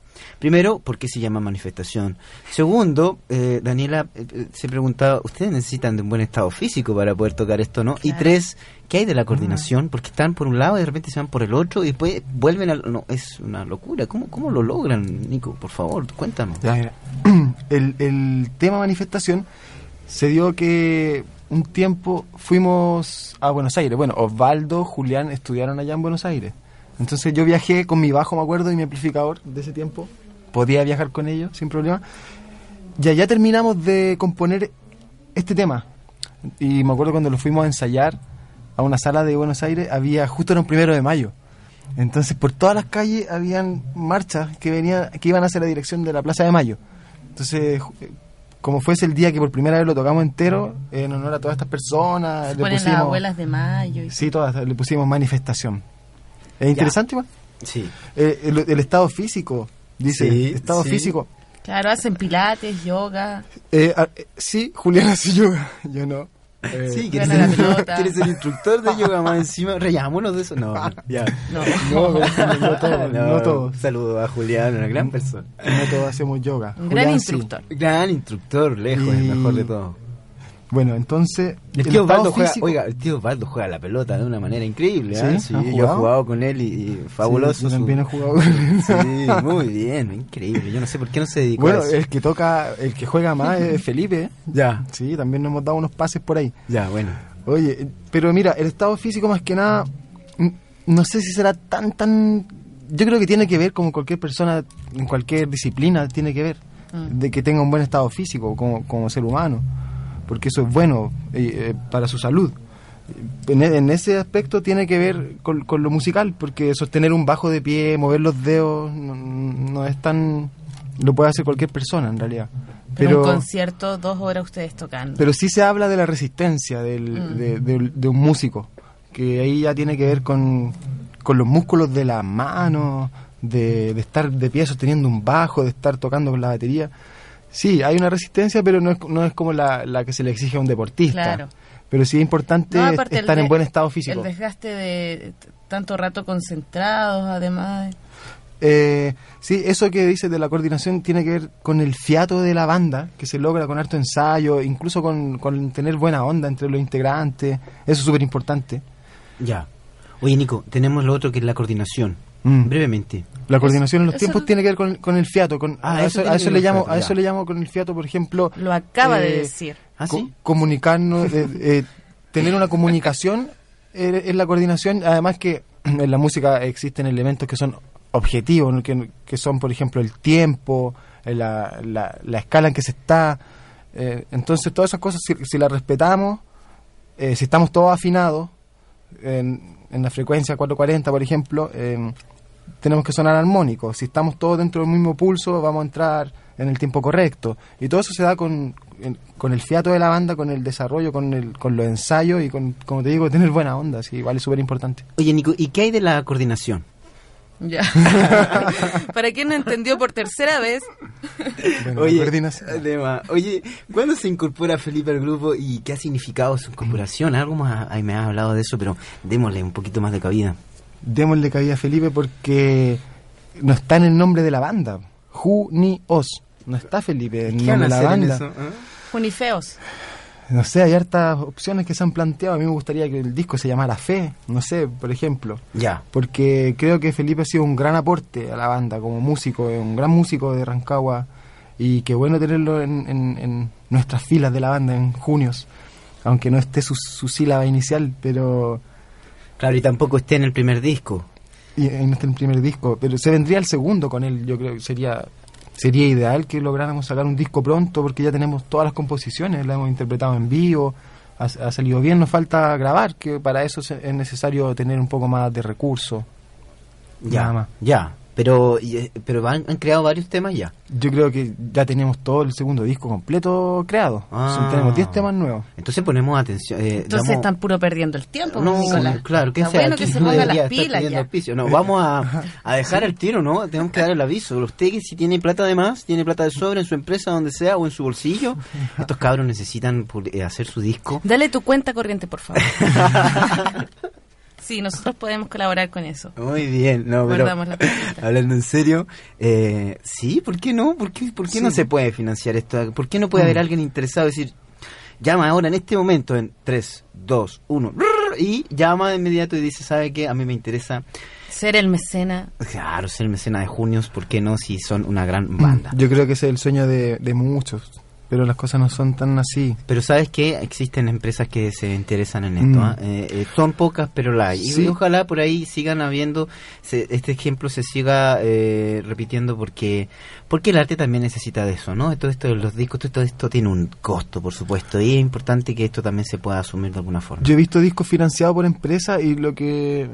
Primero, ¿por qué se llama manifestación? Segundo, eh, Daniela eh, eh, se preguntaba, ¿ustedes necesitan de un buen estado físico para poder tocar esto, no? Y tres, ¿qué hay de la coordinación? Porque están por un lado y de repente se van por el otro y después vuelven al... No, es una locura. ¿Cómo, cómo lo logran, Nico? Por favor, cuéntanos. Ya, mira. El, el tema manifestación se dio que un tiempo fuimos a Buenos Aires. Bueno, Osvaldo, Julián estudiaron allá en Buenos Aires. Entonces yo viajé con mi bajo, me acuerdo, y mi amplificador de ese tiempo. Podía viajar con ellos sin problema. Y allá terminamos de componer este tema. Y me acuerdo cuando lo fuimos a ensayar a una sala de Buenos Aires, había justo era un primero de mayo. Entonces por todas las calles habían marchas que venían, que iban hacia la dirección de la Plaza de Mayo. Entonces, eh, como fuese el día que por primera vez lo tocamos entero, en honor a todas estas personas, le Ponen las abuelas de mayo. Y sí, todas, le pusimos manifestación. ¿Es interesante igual? Sí. Eh, el, el estado físico, dice, Sí, estado sí. físico. Claro, hacen pilates, yoga. Eh, ah, eh, sí, Julián hace yoga, yo no. Eh, Sí, ¿quieres ser. ¿quieres ser instructor de yoga más encima? Reyamámonos de eso. No, ya. No. No, no, no todos, no todos. Saludo a Julián, una gran persona. No todos hacemos yoga. Un gran Julián sí. instructor. Gran instructor, lejos, Y- el mejor de todo. Bueno, entonces. El tío Osvaldo juega, físico- oiga, el tío Osvaldo juega la pelota de una manera increíble, ¿eh? ¿Sí? Sí, ¿Han yo he jugado? con él y, y fabuloso. Sí, yo su- también he jugado con él. Sí, muy bien, increíble. Yo no sé por qué no se dedicó Bueno, a eso. el que toca, el que juega más es Felipe. Ya, Sí, también nos hemos dado unos pases por ahí. ya, bueno. Oye, eh, pero mira, el estado físico más que nada, mm, no sé si será tan, tan... Yo creo que tiene que ver como cualquier persona, en cualquier disciplina, tiene que ver, Mm. de que tenga un buen estado físico como, como ser humano, porque eso es bueno eh, eh, para su salud. En, e- en ese aspecto tiene que ver con, con lo musical, porque sostener un bajo de pie, mover los dedos, no, no es tan... Lo puede hacer cualquier persona en realidad. Pero, un concierto, dos horas ustedes tocando. Pero sí se habla de la resistencia del, Mm. de, de- de un músico, que ahí ya tiene que ver con, con los músculos de las manos, de, de estar de pie sosteniendo un bajo, de estar tocando con la batería. Sí, hay una resistencia, pero no es, no es como la, la que se le exige a un deportista. Claro. Pero sí es importante No, estar en buen estado físico. El desgaste de tanto rato concentrados, además. Eh, sí, eso que dices de la coordinación tiene que ver con el fiato de la banda, que se logra con harto ensayo, incluso con, con tener buena onda entre los integrantes. Eso es súper importante. Ya. Oye, Nico, tenemos lo otro que es la coordinación. Mm. Brevemente. La coordinación en los eso tiempos lo- tiene que ver con, con el fiato. Con, Ah, a eso eso, tiene a eso le llamo, fiato, a eso le llamo con el fiato, por ejemplo. Lo acaba de eh, decir. ¿Ah, co- comunicarnos, eh, eh, tener una comunicación eh, es la coordinación. Además que en la música existen elementos que son objetivos, ¿no? que, que son, por ejemplo, el tiempo, eh, la, la, la escala en que se está. eh, entonces, todas esas cosas, si, si las respetamos, eh, si estamos todos afinados en, en la frecuencia 440, por ejemplo, eh, tenemos que sonar armónicos. Si estamos todos dentro del mismo pulso, vamos a entrar en el tiempo correcto. Y todo eso se da con, con el fiato de la banda, con el desarrollo, con, el, con los ensayos y con, como te digo, tener buena onda. Sí, igual es súper importante. Oye, Nico, ¿y qué hay de la coordinación? Ya. Para quien no entendió por tercera vez, Bueno, Oye, coordinación. además, oye, ¿cuándo se incorpora Felipe al grupo y qué ha significado su incorporación? Algo más, ahí me has hablado de eso, pero démosle un poquito más de cabida. Démosle cabida a Felipe porque no está en el nombre de la banda. Ju ni os. No está Felipe en el ¿Qué van nombre de la banda. eso? ¿eh? Unifeos. No sé, hay hartas opciones que se han planteado. A mí me gustaría que el disco se llamara Fe, no sé, por ejemplo. Ya. Porque creo que Felipe ha sido un gran aporte a la banda como músico, un gran músico de Rancagua. Y qué bueno tenerlo en, en- en nuestras filas de la banda en junios. Aunque no esté su, su sílaba inicial, pero. Claro, y tampoco esté en el primer disco. Y, y no está en el primer disco. Pero se vendría el segundo con él, yo creo que sería. Sería ideal que lográramos sacar un disco pronto porque ya tenemos todas las composiciones, la hemos interpretado en vivo, ha, ha salido bien, nos falta grabar, que para eso es necesario tener un poco más de recursos. Ya, ya. Pero, y, eh, pero han, han creado varios temas ya. Yo creo que ya tenemos todo el segundo disco completo creado. Ah. Tenemos 10 temas nuevos. Entonces ponemos atención. eh, Entonces damos- están puro perdiendo el tiempo, No, Nicolás. claro, que Está sea bueno que se no ponga debería las pilas ya. No, vamos a, a dejar el tiro, ¿no? Tenemos que dar el aviso. Usted que si tiene plata de más, tiene plata de sobra en su empresa, donde sea, o en su bolsillo, estos cabros necesitan eh, hacer su disco. Dale tu cuenta corriente, por favor. sí, nosotros podemos colaborar con eso. Muy bien, no, pero hablando en serio, eh, sí, ¿por qué no? ¿Por qué, por qué no se puede financiar esto? ¿Por qué no puede Mm. haber alguien interesado? Es decir, llama ahora en este momento en 3, 2, 1 y llama de inmediato y dice, ¿sabe qué? A mí me interesa, Ser el mecena. claro, ser mecena de Junios, ¿por qué no? Si son una gran banda. Yo creo que ese es el sueño de, de muchos, pero las cosas no son tan así. Pero sabes que existen empresas que se interesan en esto. Mm. ¿ah? Eh, eh, son pocas, pero la hay. Y Sí. ojalá por ahí sigan habiendo, se- este ejemplo se siga eh, repitiendo porque porque el arte también necesita de eso, ¿no? Todo esto de los discos, todo esto tiene un costo, por supuesto, y es importante que esto también se pueda asumir de alguna forma. Yo he visto discos financiados por empresas y lo que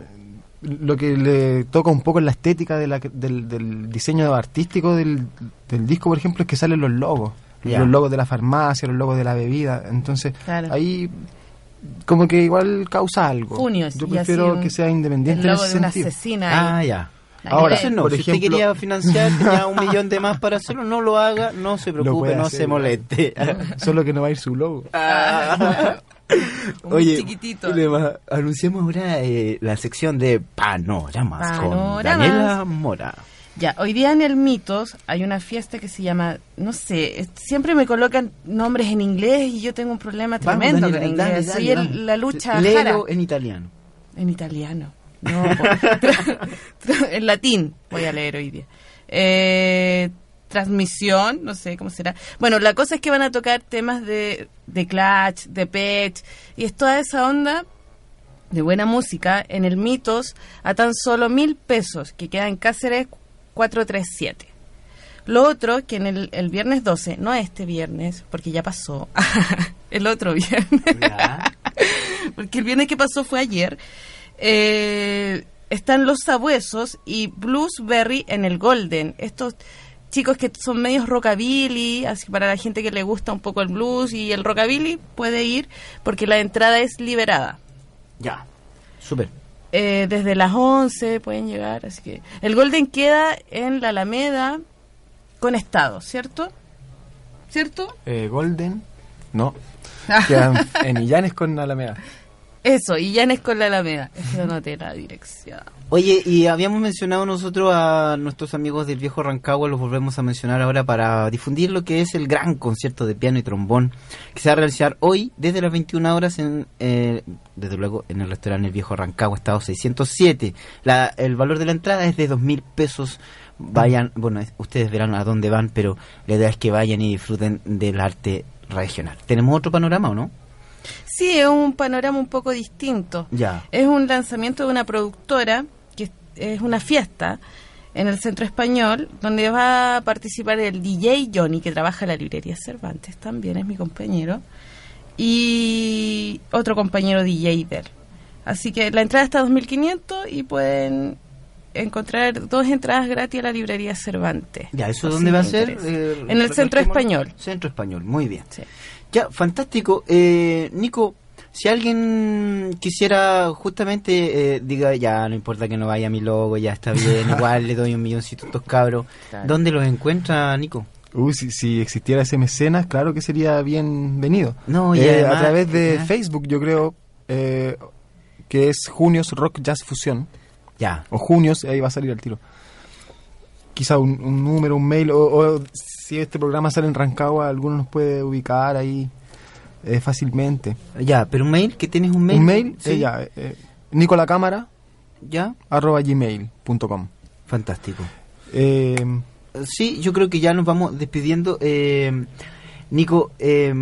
lo que le toca un poco en la estética de la- del, del diseño artístico del, del disco, por ejemplo, es que salen los logos. Ya. Los logos de la farmacia, los logos de la bebida. Entonces, Claro. ahí como que igual causa algo. Junios, Yo prefiero un- que sea independiente el en logo ese de una sentido. asesina. Ah, ya. Ahora, ves. no, por si usted ejemplo- quería financiar tenía un millón de más para hacerlo, no lo haga, no se preocupe, no hacer, se moleste. Solo que no va a ir su logo. Un Oye, chiquitito. anunciamos ahora eh, la sección de panoramas, con Panoramas. Daniela Mora. Ya, hoy día en el Mitos hay una fiesta que se llama, no sé, siempre me colocan nombres en inglés y yo tengo un problema Vamos, tremendo Daniela, con el dale, inglés. dale, Soy el- vamos. la lucha Léelo jara. en italiano. En italiano. No, en latín voy a leer hoy día. Eh, transmisión, no sé cómo será. Bueno, la cosa es que van a tocar temas de, de Clutch, de Pet, y es toda esa onda de buena música en el Mitos a tan solo mil pesos, que queda en Cáceres 437. Lo otro, que en el, el viernes 12, no este viernes, porque ya pasó, el otro viernes, porque el viernes que pasó fue ayer, eh, están Los Sabuesos y Bluesberry en el Golden. Estos chicos que son medios rockabilly, así que para la gente que le gusta un poco el blues y el rockabilly puede ir porque la entrada es liberada. Ya, súper. Eh, desde las 11 pueden llegar, así que el Golden queda en la Alameda con estado, ¿cierto? ¿Cierto? Eh, Golden, no. Quedan en Illanes con Alameda. Eso, y Llanes con la Alameda. No noté la dirección. Oye, y habíamos mencionado nosotros a nuestros amigos del viejo Rancagua, los volvemos a mencionar ahora para difundir lo que es el gran concierto de piano y trombón que se va a realizar hoy desde las 21 horas, en, eh, desde luego, en el restaurante El Viejo Rancagua, estado 607. La, el valor de la entrada es de dos mil pesos. Vayan, bueno, es- ustedes verán a dónde van, pero la idea es que vayan y disfruten del arte regional. ¿Tenemos otro panorama o no? Sí, es un panorama un poco distinto. Ya. Es un lanzamiento de una productora, que es- una fiesta en el Centro Español, donde va a participar el DJ Johnny, que trabaja en la librería Cervantes, también es mi compañero, y otro compañero DJ de él. Así que la entrada está a 2.500 y pueden encontrar dos entradas gratis a la librería Cervantes. Ya, ¿eso dónde va a ser? Eh, en el Centro. Español. Centro Español, muy bien. Ya, fantástico. Eh, Nico, si alguien quisiera justamente, eh, diga, ya, no importa que no vaya a mi logo, ya está bien, igual le doy un milloncito a estos cabros. ¿Dónde los encuentra, Nico? Uy, si, si existiera ese mecenas, claro que sería bienvenido. No, y Eh, además- a través de. Facebook, yo creo, eh, que es Junios Rock Jazz Fusión. Ya. O Junios, ahí va a salir al tiro. Quizá un, un número, un mail, o, o si este programa sale en Rancagua, alguno nos puede ubicar ahí eh, fácilmente. Ya, pero un mail, ¿que tienes un mail? Un mail, Sí. eh, ya, eh, nicolacámara, ya, arroba gmail.com. Fantástico. Eh, Sí, yo creo que ya nos vamos despidiendo. Eh, Nico, eh,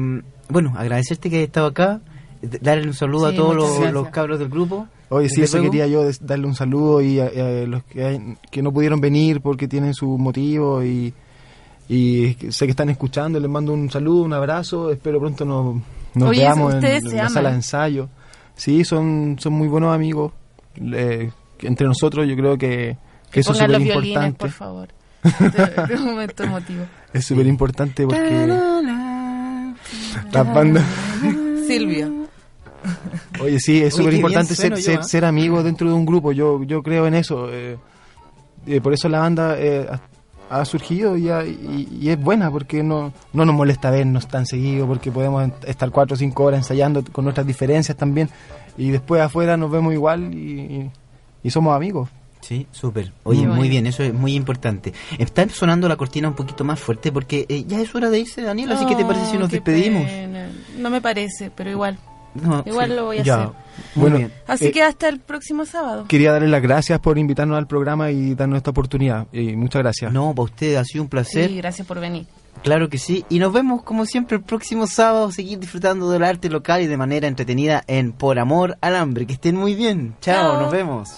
bueno, agradecerte que hayas estado acá, darle un saludo Sí, a todos los, cabros del grupo. Oye, sí, eso luego. quería yo darle un saludo y a, a los que, hay- que no pudieron venir porque tienen su motivo y, y sé que están escuchando. Les mando un saludo, un abrazo. Espero pronto nos, nos Oye, veamos en, en la sala de ensayo. Sí, son, son muy buenos amigos. Que entre nosotros yo creo que Que eso es súper importante. por favor. De, de un momento emotivo. Es súper importante porque las bandas... Silvio. Oye, sí, es súper importante ser, yo, ser, ¿ah? ser amigo dentro de un grupo. Yo, yo creo en eso. eh, eh, por eso la banda eh, ha, surgido y, ha- y- y es buena porque no, no nos molesta vernos tan seguido, porque podemos estar cuatro o cinco horas ensayando con nuestras diferencias también. Y después afuera nos vemos igual y, y- y somos amigos. Sí, súper. Oye, muy bien, eso es muy importante. Está sonando la cortina un poquito más fuerte porque eh, ya es hora de irse, Daniel, así que te parece si Oh, nos despedimos. pena. No me parece, pero igual. No, igual sí. lo voy a Ya. hacer. Bueno, Así eh, que hasta el próximo sábado. quería darle las gracias por invitarnos al programa y darnos esta oportunidad. Y muchas gracias. No, para usted ha sido un placer. Sí, gracias por venir. Claro que sí. Y nos vemos como siempre el próximo sábado, seguir disfrutando del arte local y de manera entretenida en Por Amor al Hambre. Que estén muy bien. Chao, Chao. nos vemos.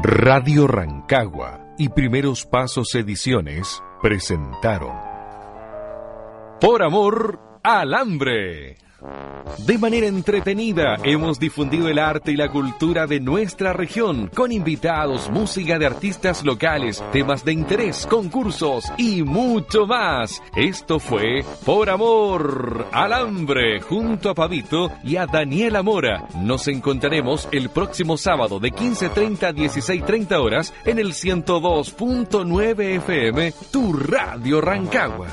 Radio Rancagua y Primeros Pasos Ediciones presentaron Por Amor al Hambre. De manera entretenida hemos difundido el arte y la cultura de nuestra región con invitados, música de artistas locales, temas de interés, concursos y mucho más. Esto fue Por Amor al Hambre junto a Pavito y a Daniela Mora. Nos encontraremos el próximo sábado de 15.30 a 16.30 horas en el 102.9 FM, tu Radio Rancagua.